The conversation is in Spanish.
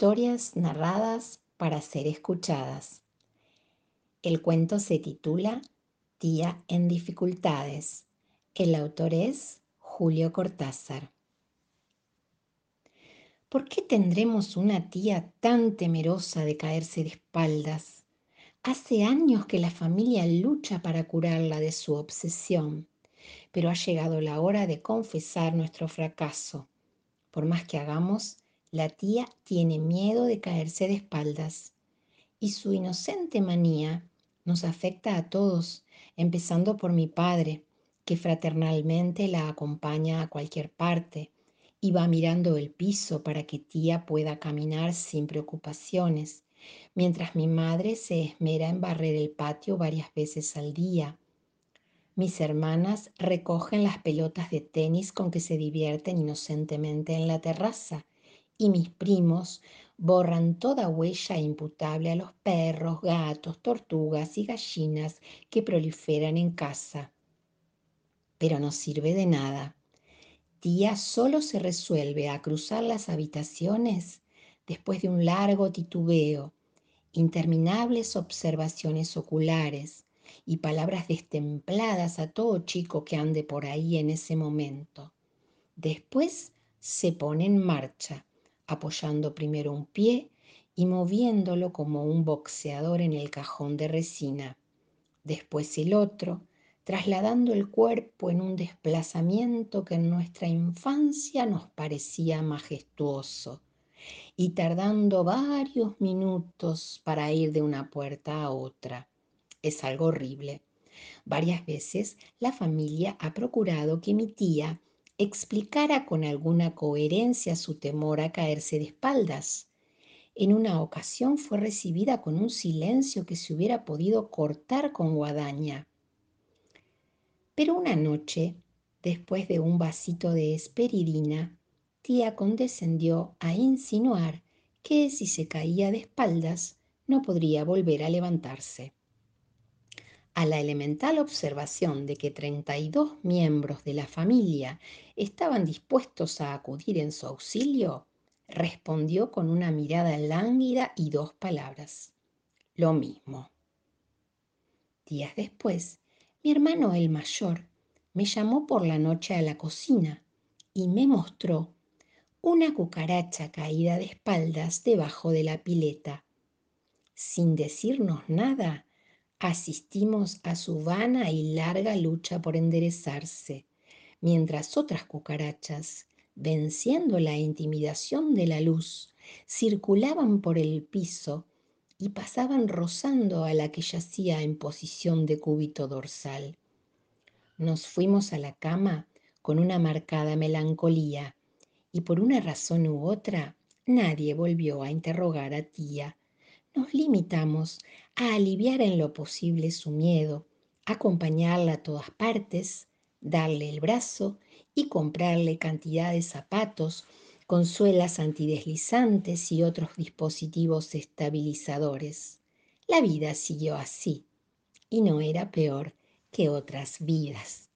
Historias narradas para ser escuchadas. El cuento se titula Tía en dificultades. El autor es Julio Cortázar. ¿Por qué tendremos una tía tan temerosa de caerse de espaldas? Hace años que la familia lucha para curarla de su obsesión, pero ha llegado la hora de confesar nuestro fracaso. Por más que hagamos, la tía tiene miedo de caerse de espaldas y su inocente manía nos afecta a todos, empezando por mi padre, que fraternalmente la acompaña a cualquier parte y va mirando el piso para que tía pueda caminar sin preocupaciones, mientras mi madre se esmera en barrer el patio varias veces al día. Mis hermanas recogen las pelotas de tenis con que se divierten inocentemente en la terraza y mis primos borran toda huella imputable a los perros, gatos, tortugas y gallinas que proliferan en casa. Pero no sirve de nada. Tía solo se resuelve a cruzar las habitaciones después de un largo titubeo, interminables observaciones oculares y palabras destempladas a todo chico que ande por ahí en ese momento. Después se pone en marcha apoyando primero un pie y moviéndolo como un boxeador en el cajón de resina, después el otro, trasladando el cuerpo en un desplazamiento que en nuestra infancia nos parecía majestuoso y tardando varios minutos para ir de una puerta a otra. Es algo horrible. Varias veces la familia ha procurado que mi tía explicara con alguna coherencia su temor a caerse de espaldas. En una ocasión fue recibida con un silencio que se hubiera podido cortar con guadaña. Pero una noche, después de un vasito de esperidina, tía condescendió a insinuar que si se caía de espaldas no podría volver a levantarse. A la elemental observación de que 32 miembros de la familia estaban dispuestos a acudir en su auxilio, respondió con una mirada lánguida y dos palabras. Lo mismo. Días después, mi hermano el mayor me llamó por la noche a la cocina y me mostró una cucaracha caída de espaldas debajo de la pileta. Sin decirnos nada, asistimos a su vana y larga lucha por enderezarse, mientras otras cucarachas, venciendo la intimidación de la luz, circulaban por el piso y pasaban rozando a la que yacía en posición de cúbito dorsal. Nos fuimos a la cama con una marcada melancolía y por una razón u otra nadie volvió a interrogar a tía nos limitamos a aliviar en lo posible su miedo, acompañarla a todas partes, darle el brazo y comprarle cantidad de zapatos, consuelas antideslizantes y otros dispositivos estabilizadores. La vida siguió así y no era peor que otras vidas.